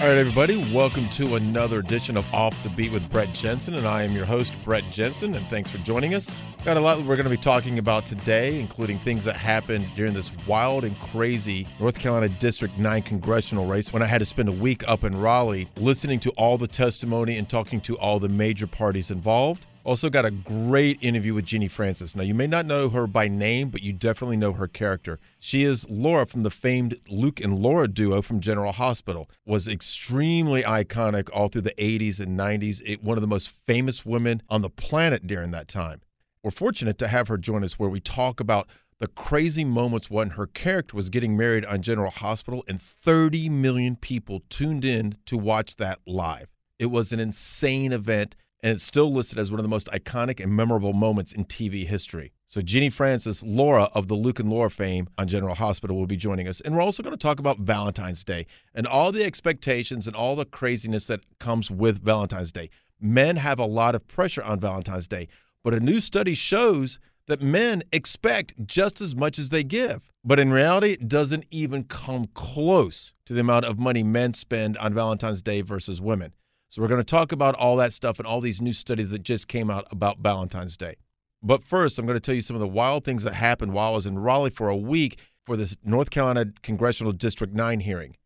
All right, everybody, welcome to another edition of Off the Beat with Brett Jensen, and I am your host, Brett Jensen, and thanks for joining us. Got a lot we're going to be talking about today, including things that happened during this wild and crazy North Carolina District 9 congressional race when I had to spend a week up in Raleigh listening to all the testimony and talking to all the major parties involved. Also, got a great interview with Genie Francis. Now, you may not know her by name, but you definitely know her character. She is Laura from the famed Luke and Laura duo from General Hospital. Was extremely iconic all through the 80s and 90s. It, one of the most famous women on the planet during that time. We're fortunate to have her join us where we talk about the crazy moments when her character was getting married on General Hospital, and 30 million people tuned in to watch that live. It was an insane event and it's still listed as one of the most iconic and memorable moments in TV history. So, Genie Francis, Laura of the Luke and Laura fame on General Hospital, will be joining us. And we're also going to talk about Valentine's Day and all the expectations and all the craziness that comes with Valentine's Day. Men have a lot of pressure on Valentine's Day, but a new study shows that men expect just as much as they give. But in reality, it doesn't even come close to the amount of money men spend on Valentine's Day versus women. So we're going to talk about all that stuff and all these new studies that just came out about Valentine's Day. But first, I'm going to tell you some of the wild things that happened while I was in Raleigh for a week for this North Carolina Congressional District 9 hearing.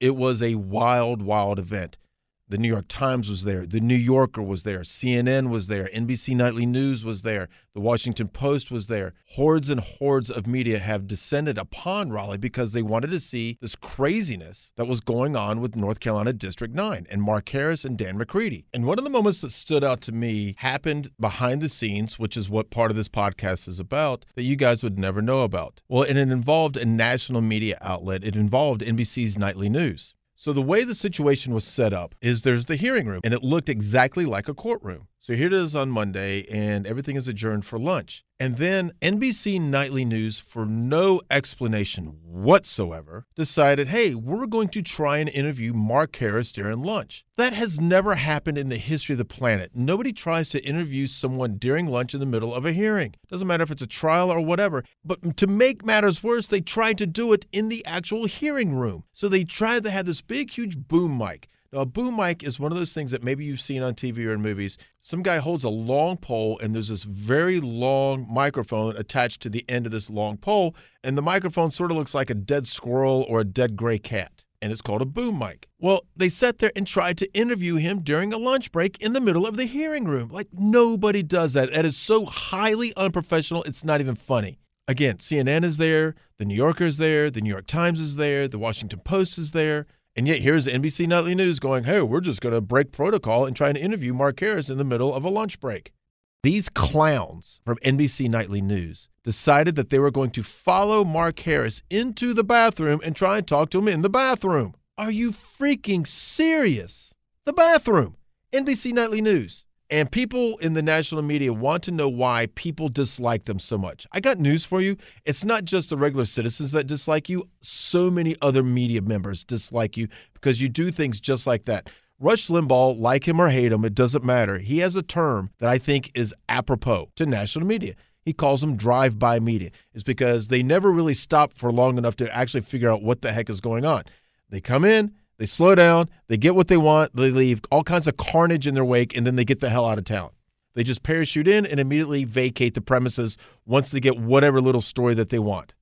It was a wild, wild event. The New York Times was there. The New Yorker was there. CNN was there. NBC Nightly News was there. The Washington Post was there. Hordes and hordes of media have descended upon Raleigh because they wanted to see this craziness that was going on with North Carolina District 9 and Mark Harris and Dan McCready. And one of the moments that stood out to me happened behind the scenes, which is what part of this podcast is about, that you guys would never know about. Well, and it involved a national media outlet, it involved NBC's Nightly News. So the way the situation was set up is there's the hearing room, and it looked exactly like a courtroom. So here it is on Monday, and everything is adjourned for lunch. And then NBC Nightly News, for no explanation whatsoever, decided, hey, we're going to try and interview Mark Harris during lunch. That has never happened in the history of the planet. Nobody tries to interview someone during lunch in the middle of a hearing. Doesn't matter if it's a trial or whatever. But to make matters worse, they tried to do it in the actual hearing room. So they tried to have this big, huge boom mic. Now, a boom mic is one of those things that maybe you've seen on TV or in movies. Some guy holds a long pole, and there's this very long microphone attached to the end of this long pole, and the microphone sort of looks like a dead squirrel or a dead gray cat, and it's called a boom mic. Well, they sat there and tried to interview him during a lunch break in the middle of the hearing room. Like, nobody does that. That is so highly unprofessional, it's not even funny. Again, CNN is there, the New Yorker is there, the New York Times is there, the Washington Post is there. And yet here's NBC Nightly News going, hey, we're just going to break protocol and try and interview Mark Harris in the middle of a lunch break. These clowns from NBC Nightly News decided that they were going to follow Mark Harris into the bathroom and try and talk to him in the bathroom. Are you freaking serious? The bathroom. NBC Nightly News. And people in the national media want to know why people dislike them so much. I got news for you. It's not just the regular citizens that dislike you, so many other media members dislike you because you do things just like that. Rush Limbaugh, like him or hate him, it doesn't matter. He has a term that I think is apropos to national media. He calls them drive by media. It's because they never really stop for long enough to actually figure out what the heck is going on. They come in, they slow down, they get what they want, they leave all kinds of carnage in their wake, and then they get the hell out of town. They just parachute in and immediately vacate the premises once they get whatever little story that they want.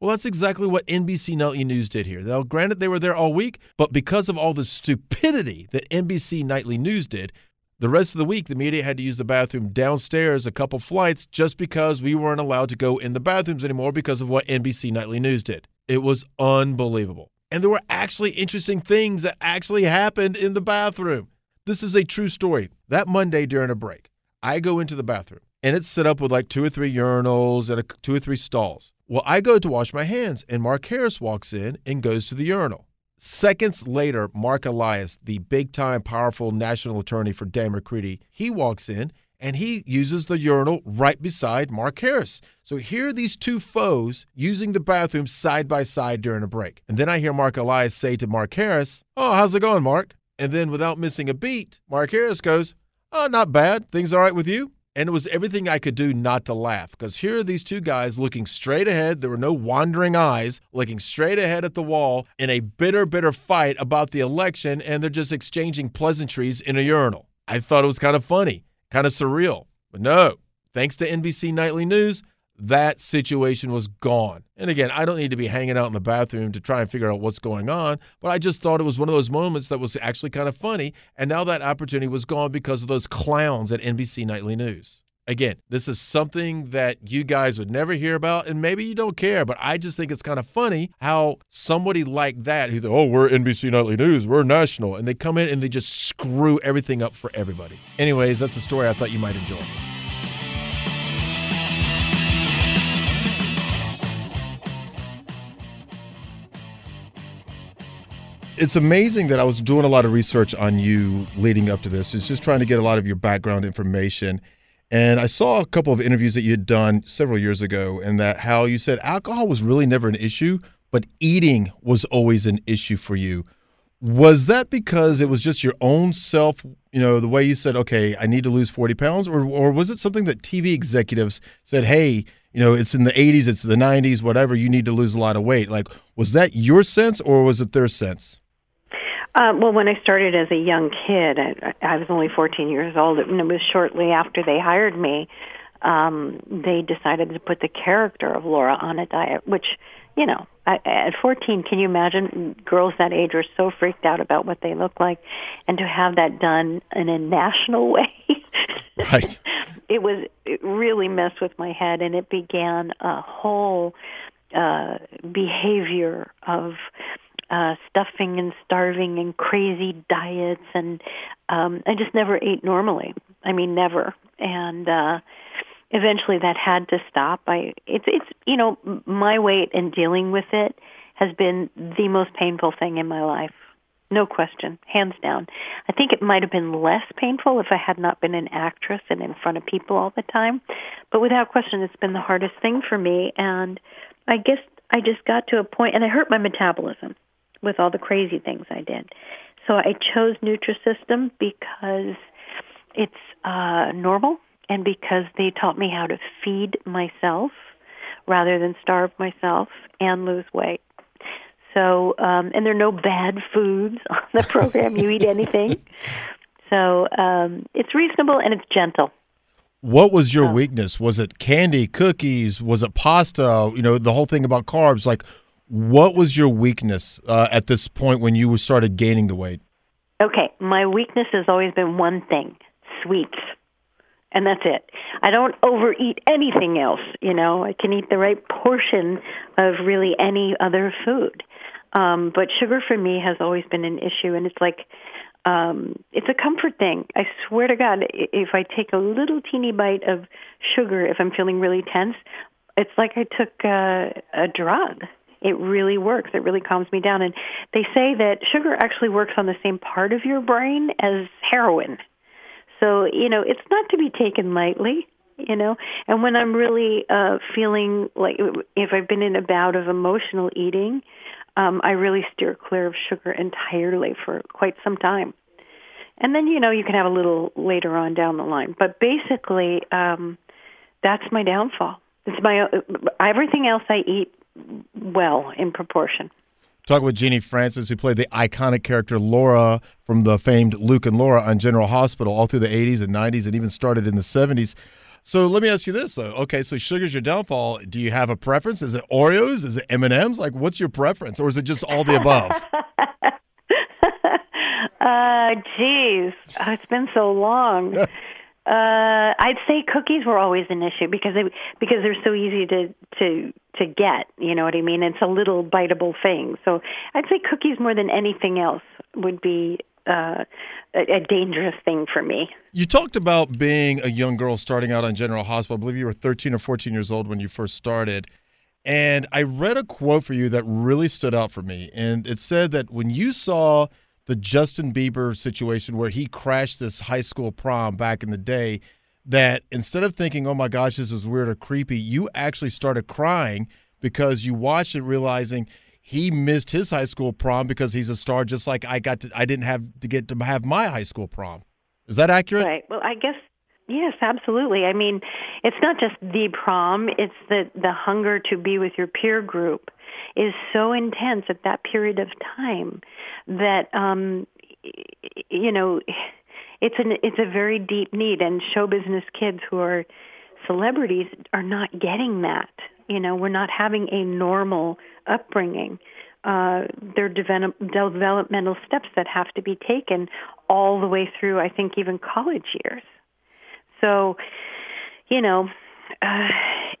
Well, that's exactly what NBC Nightly News did here. Now, granted, they were there all week, but because of all the stupidity that NBC Nightly News did, the rest of the week, the media had to use the bathroom downstairs a couple flights just because we weren't allowed to go in the bathrooms anymore because of what NBC Nightly News did. It was unbelievable. And there were actually interesting things that actually happened in the bathroom. This is a true story. That Monday during a break, I go into the bathroom. and it's set up with like two or three urinals and a, two or three stalls. Well, I go to wash my hands, and Mark Harris walks in and goes to the urinal. Seconds later, Mark Elias, the big time, powerful national attorney for Dan McCready, he walks in and he uses the urinal right beside Mark Harris. So here are these two foes using the bathroom side by side during a break. And then I hear Mark Elias say to Mark Harris, Oh, how's it going, Mark? And then without missing a beat, Mark Harris goes, Oh, not bad. Things all right with you? And it was everything I could do not to laugh because here are these two guys looking straight ahead. There were no wandering eyes, looking straight ahead at the wall in a bitter, bitter fight about the election, and they're just exchanging pleasantries in a urinal. I thought it was kind of funny kind of surreal. But no, thanks to NBC Nightly News, that situation was gone. And again, I don't need to be hanging out in the bathroom to try and figure out what's going on, but I just thought it was one of those moments that was actually kind of funny. And now that opportunity was gone because of those clowns at NBC Nightly News. Again, this is something that you guys would never hear about, and maybe you don't care, but I just think it's kind of funny how somebody like that, who, oh, we're NBC Nightly News, we're national, and they come in and they just screw everything up for everybody. Anyways, that's a story I thought you might enjoy. it's amazing that I was doing a lot of research on you leading up to this. It's just trying to get a lot of your background information. And I saw a couple of interviews that you had done several years ago, and that how you said alcohol was really never an issue, but eating was always an issue for you. Was that because it was just your own self, you know, the way you said, okay, I need to lose 40 pounds? Or, or was it something that TV executives said, hey, you know, it's in the 80s, it's the 90s, whatever, you need to lose a lot of weight? Like, was that your sense or was it their sense? Uh, well, when I started as a young kid, I, I was only 14 years old, and it was shortly after they hired me. Um, they decided to put the character of Laura on a diet, which, you know, at, at 14, can you imagine girls that age are so freaked out about what they look like, and to have that done in a national way, right? It was it really messed with my head, and it began a whole uh, behavior of uh, stuffing and starving and crazy diets, and um, I just never ate normally. I mean, never. And uh, eventually, that had to stop. I it's it's you know my weight and dealing with it has been the most painful thing in my life. No question, hands down. I think it might have been less painful if I had not been an actress and in front of people all the time. But without question, it's been the hardest thing for me. And I guess I just got to a point, and I hurt my metabolism with all the crazy things I did. So I chose Nutrisystem because it's uh, normal and because they taught me how to feed myself rather than starve myself and lose weight. So, um, and there are no bad foods on the program. you eat anything. So um, it's reasonable and it's gentle. What was your weakness? Was it candy, cookies? Was it pasta? You know, the whole thing about carbs. Like, what was your weakness uh, at this point when you started gaining the weight? Okay, my weakness has always been one thing sweets. And that's it. I don't overeat anything else, you know. I can eat the right portion of really any other food. Um, but sugar for me has always been an issue, and it's like um, it's a comfort thing. I swear to God, if I take a little teeny bite of sugar, if I'm feeling really tense, it's like I took uh, a drug it really works. It really calms me down. And they say that sugar actually works on the same part of your brain as heroin. So, you know, it's not to be taken lightly, you know. And when I'm really uh feeling like if I've been in a bout of emotional eating, um I really steer clear of sugar entirely for quite some time. And then, you know, you can have a little later on down the line. But basically, um that's my downfall. It's my everything else I eat well in proportion. Talk with Genie Francis, who played the iconic character Laura from the famed Luke and Laura on General Hospital all through the 80s and 90s and even started in the 70s. So let me ask you this though. Okay, so sugar's your downfall. Do you have a preference? Is it Oreos? Is it M&Ms? Like what's your preference or is it just all the above? uh, geez. Oh, it's been so long. Uh, I'd say cookies were always an issue because they because they're so easy to to to get. You know what I mean? It's a little biteable thing. So I'd say cookies more than anything else would be uh, a, a dangerous thing for me. You talked about being a young girl starting out on General Hospital. I believe you were 13 or 14 years old when you first started. And I read a quote for you that really stood out for me. And it said that when you saw the Justin Bieber situation where he crashed this high school prom back in the day, that instead of thinking, oh my gosh, this is weird or creepy, you actually started crying because you watched it realizing he missed his high school prom because he's a star just like I got to I didn't have to get to have my high school prom. Is that accurate? Right. Well, I guess yes, absolutely. I mean, it's not just the prom, it's the the hunger to be with your peer group is so intense at that period of time that um you know, it's an it's a very deep need and show business kids who are celebrities are not getting that you know, we're not having a normal upbringing. Uh, there are develop, developmental steps that have to be taken all the way through, I think, even college years. So, you know, uh,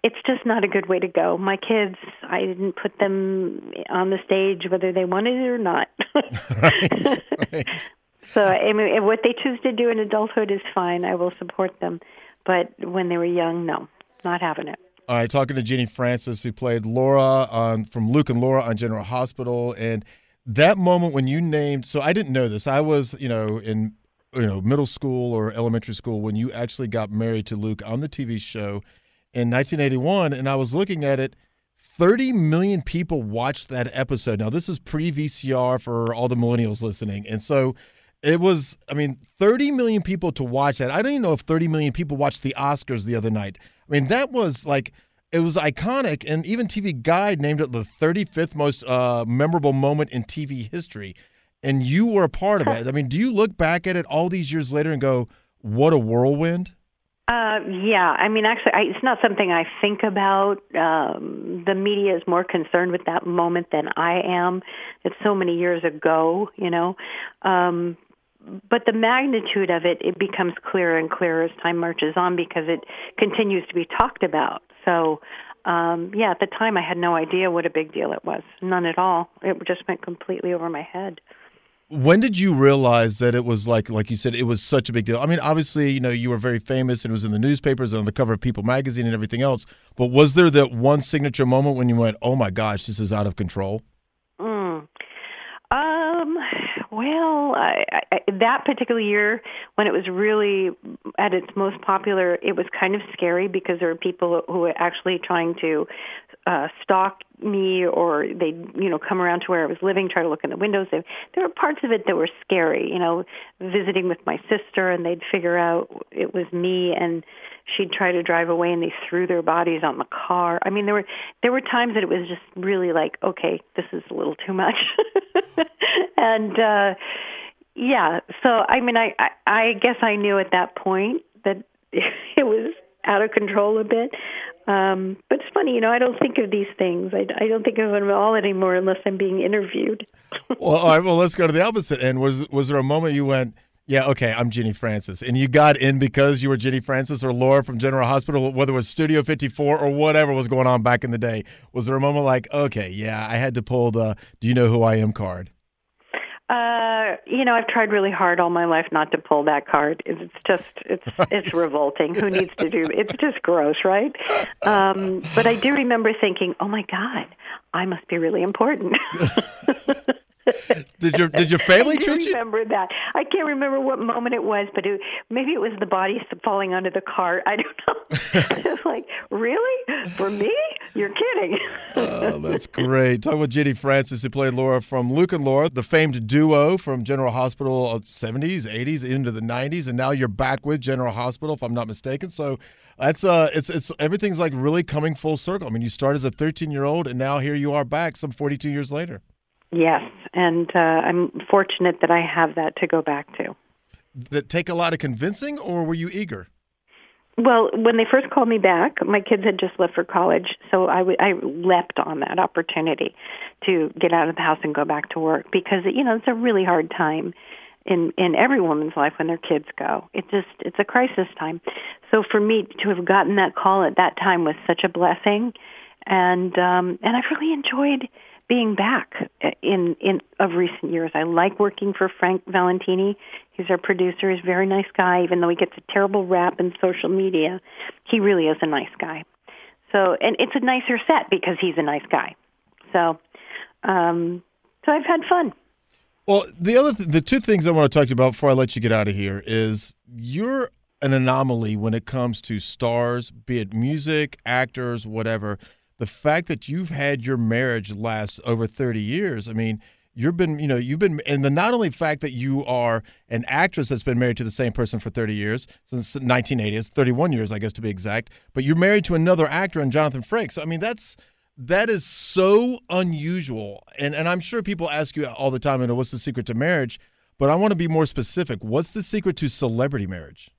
it's just not a good way to go. My kids, I didn't put them on the stage whether they wanted it or not. right, right. So, I mean, what they choose to do in adulthood is fine. I will support them. But when they were young, no, not having it. All right, talking to Genie Francis, who played Laura on from Luke and Laura on General Hospital, and that moment when you named. So I didn't know this. I was, you know, in you know middle school or elementary school when you actually got married to Luke on the TV show in 1981, and I was looking at it. 30 million people watched that episode. Now, this is pre VCR for all the millennials listening. And so it was, I mean, 30 million people to watch that. I don't even know if 30 million people watched the Oscars the other night. I mean, that was like it was iconic, and even TV Guide named it the 35th most uh, memorable moment in TV history. And you were a part of it. I mean, do you look back at it all these years later and go, "What a whirlwind"? Uh, yeah, I mean, actually, I, it's not something I think about. Um, the media is more concerned with that moment than I am. It's so many years ago, you know. Um, but the magnitude of it it becomes clearer and clearer as time marches on because it continues to be talked about. So, um, yeah, at the time I had no idea what a big deal it was, none at all. It just went completely over my head. When did you realize that it was like, like you said, it was such a big deal? I mean, obviously, you know, you were very famous and it was in the newspapers and on the cover of People magazine and everything else. But was there that one signature moment when you went, "Oh my gosh, this is out of control"? Mm. Um, well, I, I, that particular year, when it was really at its most popular, it was kind of scary because there were people who were actually trying to uh, stalk me, or they'd you know come around to where I was living, try to look in the windows. They, there were parts of it that were scary. You know, visiting with my sister, and they'd figure out it was me, and she'd try to drive away, and they threw their bodies on the car. I mean, there were there were times that it was just really like, okay, this is a little too much. and uh yeah so i mean I, I i guess i knew at that point that it was out of control a bit um but it's funny you know i don't think of these things i, I don't think of them at all anymore unless i'm being interviewed well all right well let's go to the opposite end was was there a moment you went yeah, okay, I'm Genie Francis. And you got in because you were Genie Francis or Laura from General Hospital, whether it was Studio 54 or whatever was going on back in the day. Was there a moment like, okay, yeah, I had to pull the do you know who I am card? Uh, you know, I've tried really hard all my life not to pull that card. It's just it's right. it's revolting. Who needs to do it's just gross, right? Um, but I do remember thinking, "Oh my god, I must be really important." did your did your family I treat you? Remember that? I can't remember what moment it was, but it, maybe it was the body falling onto the cart. I don't know. it's like really for me? You're kidding. oh, that's great. Talking with Genie Francis, who played Laura from Luke and Laura, the famed duo from General Hospital, of seventies, eighties, into the nineties, and now you're back with General Hospital, if I'm not mistaken. So that's uh, it's it's everything's like really coming full circle. I mean, you started as a 13 year old, and now here you are back, some 42 years later. Yes, and uh, I'm fortunate that I have that to go back to. Did it take a lot of convincing, or were you eager? Well, when they first called me back, my kids had just left for college, so I, w- I leapt on that opportunity to get out of the house and go back to work because you know it's a really hard time in in every woman's life when their kids go. It just it's a crisis time. So for me to have gotten that call at that time was such a blessing, and um, and I've really enjoyed being back in in of recent years. I like working for Frank Valentini. He's our producer. He's a very nice guy, even though he gets a terrible rap in social media. He really is a nice guy. So, and it's a nicer set because he's a nice guy. So, um, so I've had fun. Well, the other, th- the two things I want to talk to you about before I let you get out of here is you're an anomaly when it comes to stars, be it music, actors, whatever. The fact that you've had your marriage last over 30 years, I mean, you've been, you know, you've been, and the not only fact that you are an actress that's been married to the same person for 30 years, since 1980, it's 31 years, I guess, to be exact, but you're married to another actor and Jonathan Frakes. So, I mean, that's, that is so unusual. And, and I'm sure people ask you all the time, you know, what's the secret to marriage? But I want to be more specific. What's the secret to celebrity marriage?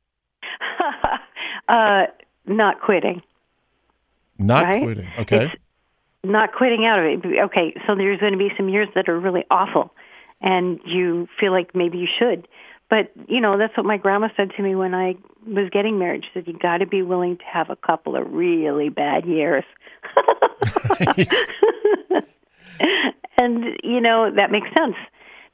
uh, not quitting. Not right? quitting. Okay. It's not quitting out of it. Okay, so there's going to be some years that are really awful, and you feel like maybe you should. But you know that's what my grandma said to me when I was getting married. She said you got to be willing to have a couple of really bad years. and you know that makes sense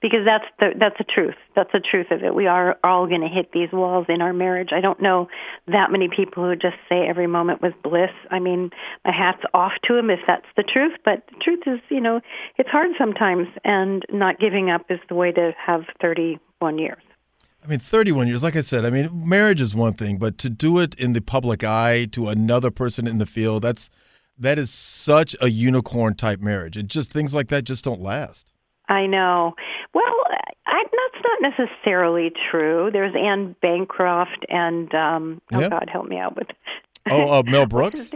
because that's the that's the truth. That's the truth of it. We are all going to hit these walls in our marriage. I don't know that many people who just say every moment was bliss. I mean, my hat's off to them if that's the truth. But the truth is, you know, it's hard sometimes, and not giving up is the way to have 31 years. I mean, 31 years, like I said, I mean, marriage is one thing, but to do it in the public eye to another person in the field, that's that is such a unicorn type marriage. It just things like that just don't last. I know. Well, I, that's not necessarily true. There's Anne Bancroft and um oh Yeah. God, help me out with Oh, uh, Mel Brooks?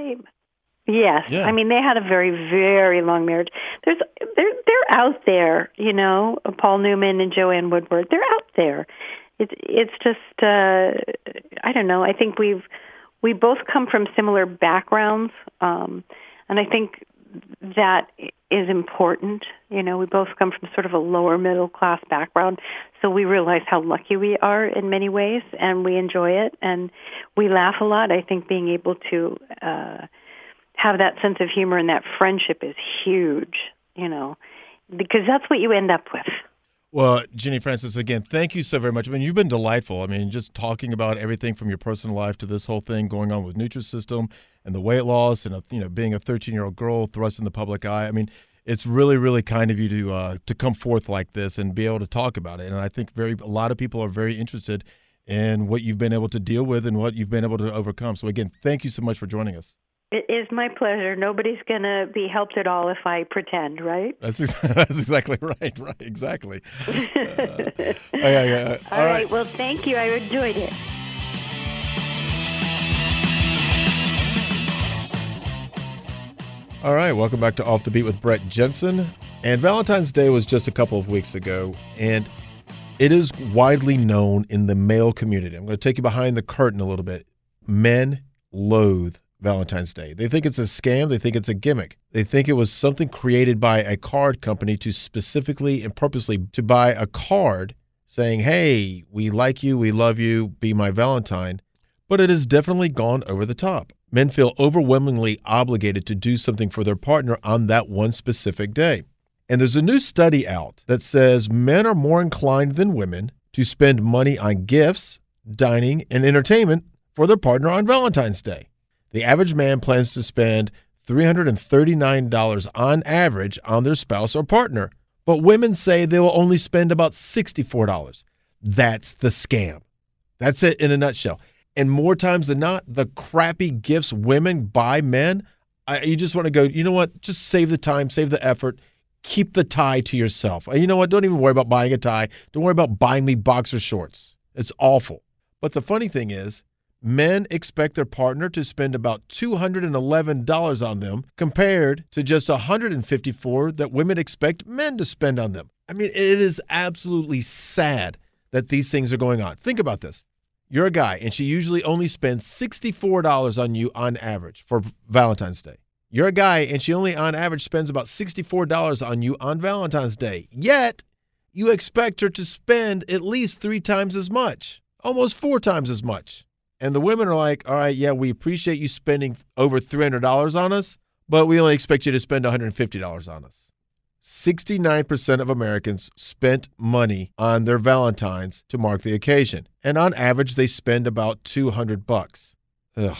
Yes, Yeah. I mean they had a very very long marriage. There's they're they're out there, you know. Paul Newman and Joanne Woodward. They're out there. It's it's just uh I don't know. I think we've we both come from similar backgrounds, um, and I think that is important. You know, we both come from sort of a lower middle class background, so we realize how lucky we are in many ways, and we enjoy it, and we laugh a lot. I think being able to uh, have that sense of humor and that friendship is huge. You know, because that's what you end up with. Well, Genie Francis, again, thank you so very much. I mean, you've been delightful. I mean, just talking about everything from your personal life to this whole thing going on with Nutrisystem and the weight loss and, uh, you know, being a 13 year old girl thrust in the public eye. I mean, it's really, really kind of you to uh, to come forth like this and be able to talk about it. And I think very a lot of people are very interested in what you've been able to deal with and what you've been able to overcome. So again, thank you so much for joining us. It is my pleasure. Nobody's going to be helped at all if I pretend, right? That's ex- that's exactly right. Right, exactly. Uh, okay, yeah, All right. Well, thank you. I enjoyed it. All right, welcome back to Off the Beat with Brett Jensen. And Valentine's Day was just a couple of weeks ago, and it is widely known in the male community. I'm going to take you behind the curtain a little bit. Men loathe Valentine's Day. They think it's a scam, they think it's a gimmick. They think it was something created by a card company to specifically and purposely to buy a card saying, "Hey, we like you, we love you, be my Valentine." but it has definitely gone over the top. Men feel overwhelmingly obligated to do something for their partner on that one specific day. And there's a new study out that says men are more inclined than women to spend money on gifts, dining, and entertainment for their partner on Valentine's Day. The average man plans to spend $339 on average on their spouse or partner, but women say they will only spend about $64. That's the scam. That's it in a nutshell. And more times than not, the crappy gifts women buy men, I, you just want to go, you know what? Just save the time, save the effort, keep the tie to yourself. You know what? Don't even worry about buying a tie. Don't worry about buying me boxer shorts. It's awful. But the funny thing is, men expect their partner to spend about $211 on them compared to just 154 that women expect men to spend on them. I mean, it is absolutely sad that these things are going on. Think about this. You're a guy, and she usually only spends $64 on you on average for Valentine's Day. You're a guy, and she only on average spends about $64 on you on Valentine's Day. Yet, you expect her to spend at least three times as much, almost four times as much. And the women are like, all right, yeah, we appreciate you spending over $300 on us, but we only expect you to spend $150 on us. 69% of Americans spent money on their Valentines to mark the occasion. And on average, they spend about 200 bucks. Ugh.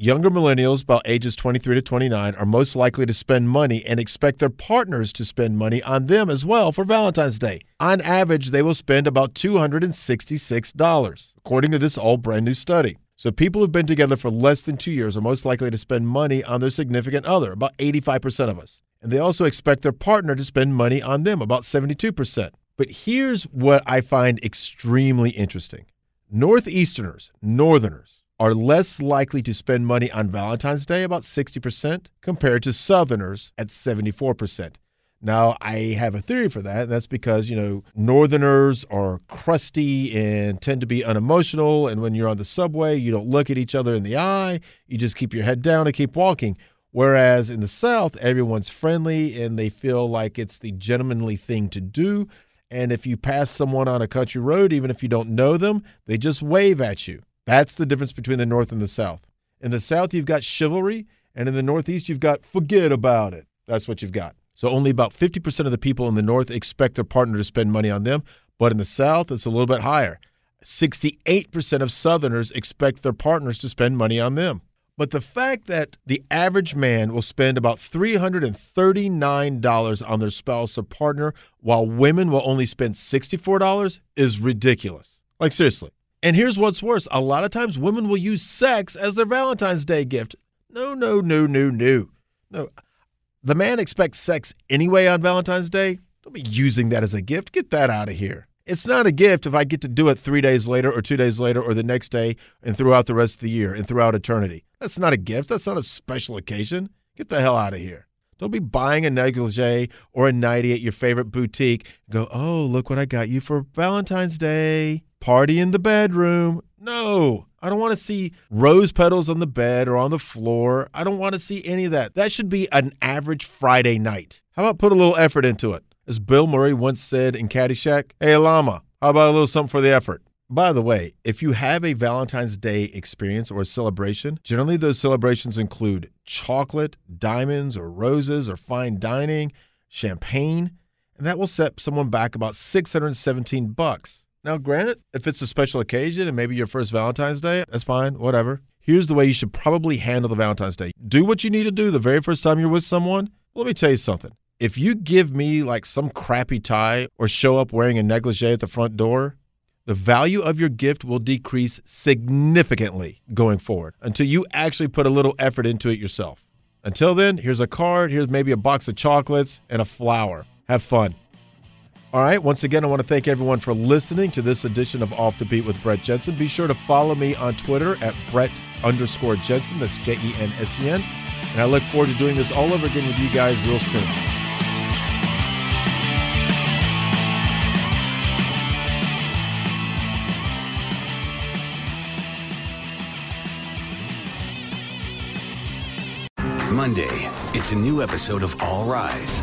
Younger millennials, about ages 23 to 29, are most likely to spend money and expect their partners to spend money on them as well for Valentine's Day. On average, they will spend about $266, according to this all brand new study. So, people who've been together for less than two years are most likely to spend money on their significant other, about 85% of us. And they also expect their partner to spend money on them, about 72%. But here's what I find extremely interesting Northeasterners, Northerners, are less likely to spend money on Valentine's Day, about 60%, compared to Southerners at 74%. Now, I have a theory for that, and that's because, you know, Northerners are crusty and tend to be unemotional. And when you're on the subway, you don't look at each other in the eye, you just keep your head down and keep walking. Whereas in the South, everyone's friendly and they feel like it's the gentlemanly thing to do. And if you pass someone on a country road, even if you don't know them, they just wave at you. That's the difference between the North and the South. In the South, you've got chivalry, and in the Northeast, you've got forget about it. That's what you've got. So only about 50% of the people in the North expect their partner to spend money on them, but in the South, it's a little bit higher. 68% of Southerners expect their partners to spend money on them. But the fact that the average man will spend about $339 on their spouse or partner while women will only spend $64 is ridiculous. Like, seriously. And here's what's worse a lot of times women will use sex as their Valentine's Day gift. No, no, no, no, no. No. The man expects sex anyway on Valentine's Day. Don't be using that as a gift. Get that out of here. It's not a gift if I get to do it three days later or two days later or the next day and throughout the rest of the year and throughout eternity. That's not a gift. That's not a special occasion. Get the hell out of here. Don't be buying a negligee or a nightie at your favorite boutique. Go, oh, look what I got you for Valentine's Day. Party in the bedroom. No, I don't want to see rose petals on the bed or on the floor. I don't want to see any of that. That should be an average Friday night. How about put a little effort into it? As Bill Murray once said in Caddyshack, Hey, Lama, how about a little something for the effort? By the way, if you have a Valentine's Day experience or a celebration, generally those celebrations include chocolate, diamonds, or roses, or fine dining, champagne, and that will set someone back about 617 bucks. Now, granted, if it's a special occasion and maybe your first Valentine's Day, that's fine, whatever. Here's the way you should probably handle the Valentine's Day. Do what you need to do the very first time you're with someone. Let me tell you something if you give me like some crappy tie or show up wearing a negligee at the front door, the value of your gift will decrease significantly going forward until you actually put a little effort into it yourself. Until then, here's a card, here's maybe a box of chocolates and a flower. Have fun. All right, once again, I want to thank everyone for listening to this edition of Off the Beat with Brett Jensen. Be sure to follow me on Twitter at Brett underscore Jensen. That's J E N S E N. And I look forward to doing this all over again with you guys real soon. Monday, it's a new episode of All Rise,